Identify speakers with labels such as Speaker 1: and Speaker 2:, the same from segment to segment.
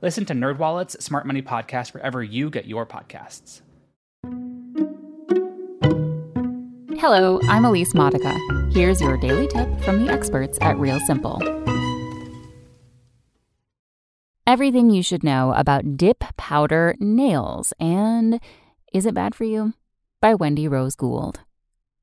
Speaker 1: Listen to NerdWallet's Smart Money Podcast wherever you get your podcasts.
Speaker 2: Hello, I'm Elise Modica. Here's your daily tip from the experts at Real Simple. Everything you should know about dip powder nails and Is It Bad for You? by Wendy Rose Gould.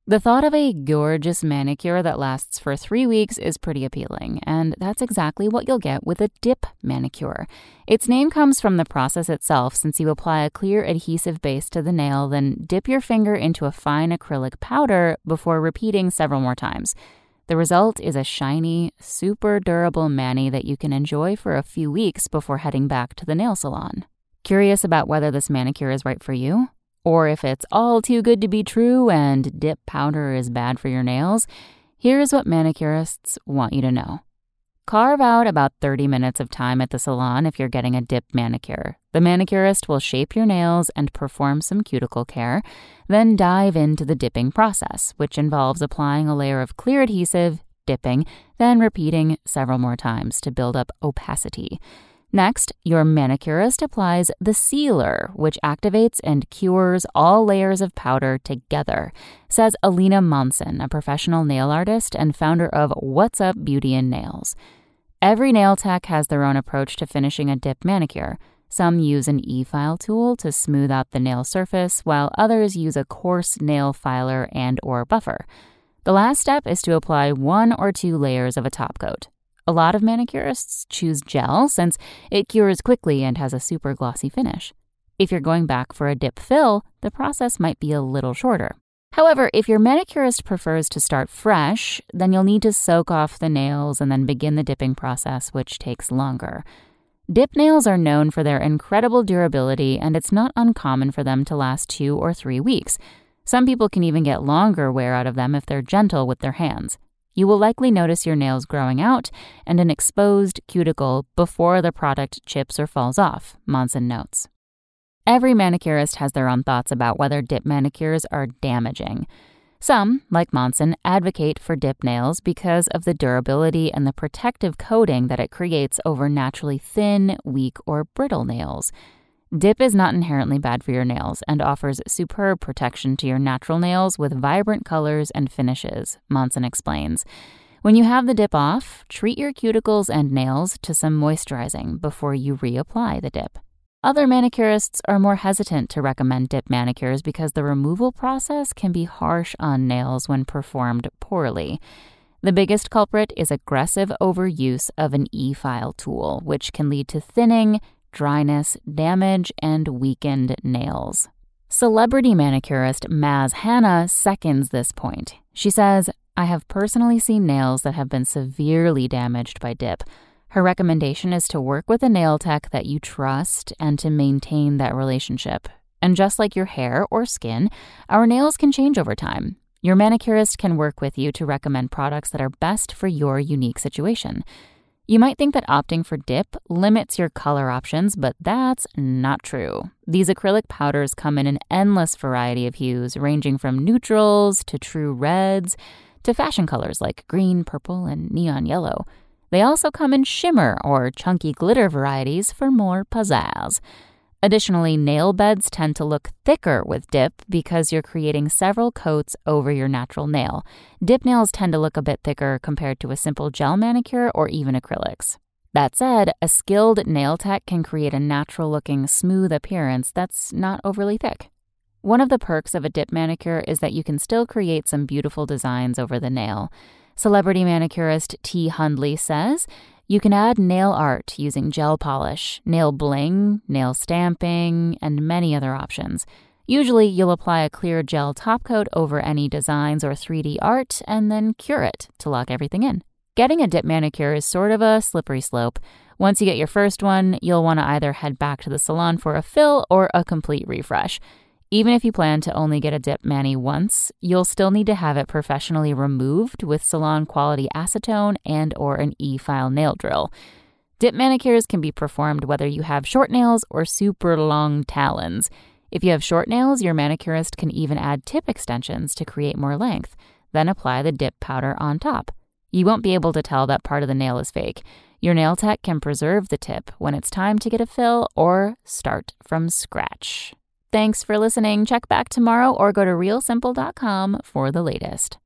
Speaker 2: The thought of a gorgeous manicure that lasts for three weeks is pretty appealing, and that's exactly what you'll get with a dip manicure. Its name comes from the process itself, since you apply a clear adhesive base to the nail, then dip your finger into a fine acrylic powder before repeating several more times. The result is a shiny, super durable mani that you can enjoy for a few weeks before heading back to the nail salon. Curious about whether this manicure is right for you? Or if it's all too good to be true and dip powder is bad for your nails, here's what manicurists want you to know. Carve out about 30 minutes of time at the salon if you're getting a dip manicure. The manicurist will shape your nails and perform some cuticle care, then dive into the dipping process, which involves applying a layer of clear adhesive, dipping, then repeating several more times to build up opacity. Next, your manicurist applies the sealer, which activates and cures all layers of powder together, says Alina Monson, a professional nail artist and founder of What's Up Beauty and Nails. Every nail tech has their own approach to finishing a dip manicure. Some use an e-file tool to smooth out the nail surface, while others use a coarse nail filer and or buffer. The last step is to apply one or two layers of a top coat. A lot of manicurists choose gel since it cures quickly and has a super glossy finish. If you're going back for a dip fill, the process might be a little shorter. However, if your manicurist prefers to start fresh, then you'll need to soak off the nails and then begin the dipping process, which takes longer. Dip nails are known for their incredible durability, and it's not uncommon for them to last two or three weeks. Some people can even get longer wear out of them if they're gentle with their hands. You will likely notice your nails growing out and an exposed cuticle before the product chips or falls off, Monson notes. Every manicurist has their own thoughts about whether dip manicures are damaging. Some, like Monson, advocate for dip nails because of the durability and the protective coating that it creates over naturally thin, weak, or brittle nails. Dip is not inherently bad for your nails and offers superb protection to your natural nails with vibrant colors and finishes, Monson explains. When you have the dip off, treat your cuticles and nails to some moisturizing before you reapply the dip. Other manicurists are more hesitant to recommend dip manicures because the removal process can be harsh on nails when performed poorly. The biggest culprit is aggressive overuse of an e file tool, which can lead to thinning, dryness, damage, and weakened nails. Celebrity manicurist Mazz Hanna seconds this point. She says, I have personally seen nails that have been severely damaged by dip. Her recommendation is to work with a nail tech that you trust and to maintain that relationship. And just like your hair or skin, our nails can change over time. Your manicurist can work with you to recommend products that are best for your unique situation. You might think that opting for dip limits your color options, but that's not true. These acrylic powders come in an endless variety of hues, ranging from neutrals to true reds to fashion colors like green, purple, and neon yellow. They also come in shimmer or chunky glitter varieties for more pizzazz. Additionally, nail beds tend to look thicker with dip because you're creating several coats over your natural nail. Dip nails tend to look a bit thicker compared to a simple gel manicure or even acrylics. That said, a skilled nail tech can create a natural looking, smooth appearance that's not overly thick. One of the perks of a dip manicure is that you can still create some beautiful designs over the nail. Celebrity manicurist T. Hundley says you can add nail art using gel polish, nail bling, nail stamping, and many other options. Usually, you'll apply a clear gel top coat over any designs or 3D art and then cure it to lock everything in. Getting a dip manicure is sort of a slippery slope. Once you get your first one, you'll want to either head back to the salon for a fill or a complete refresh. Even if you plan to only get a dip mani once, you'll still need to have it professionally removed with salon quality acetone and or an E-file nail drill. Dip manicures can be performed whether you have short nails or super long talons. If you have short nails, your manicurist can even add tip extensions to create more length, then apply the dip powder on top. You won't be able to tell that part of the nail is fake. Your nail tech can preserve the tip when it's time to get a fill or start from scratch. Thanks for listening. Check back tomorrow or go to realsimple.com for the latest.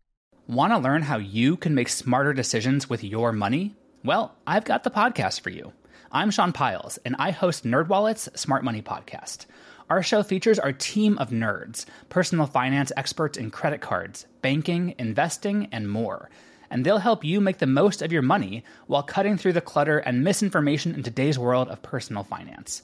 Speaker 1: Want to learn how you can make smarter decisions with your money? Well, I've got the podcast for you. I'm Sean Pyles, and I host NerdWallet's Smart Money Podcast. Our show features our team of nerds, personal finance experts in credit cards, banking, investing, and more. And they'll help you make the most of your money while cutting through the clutter and misinformation in today's world of personal finance.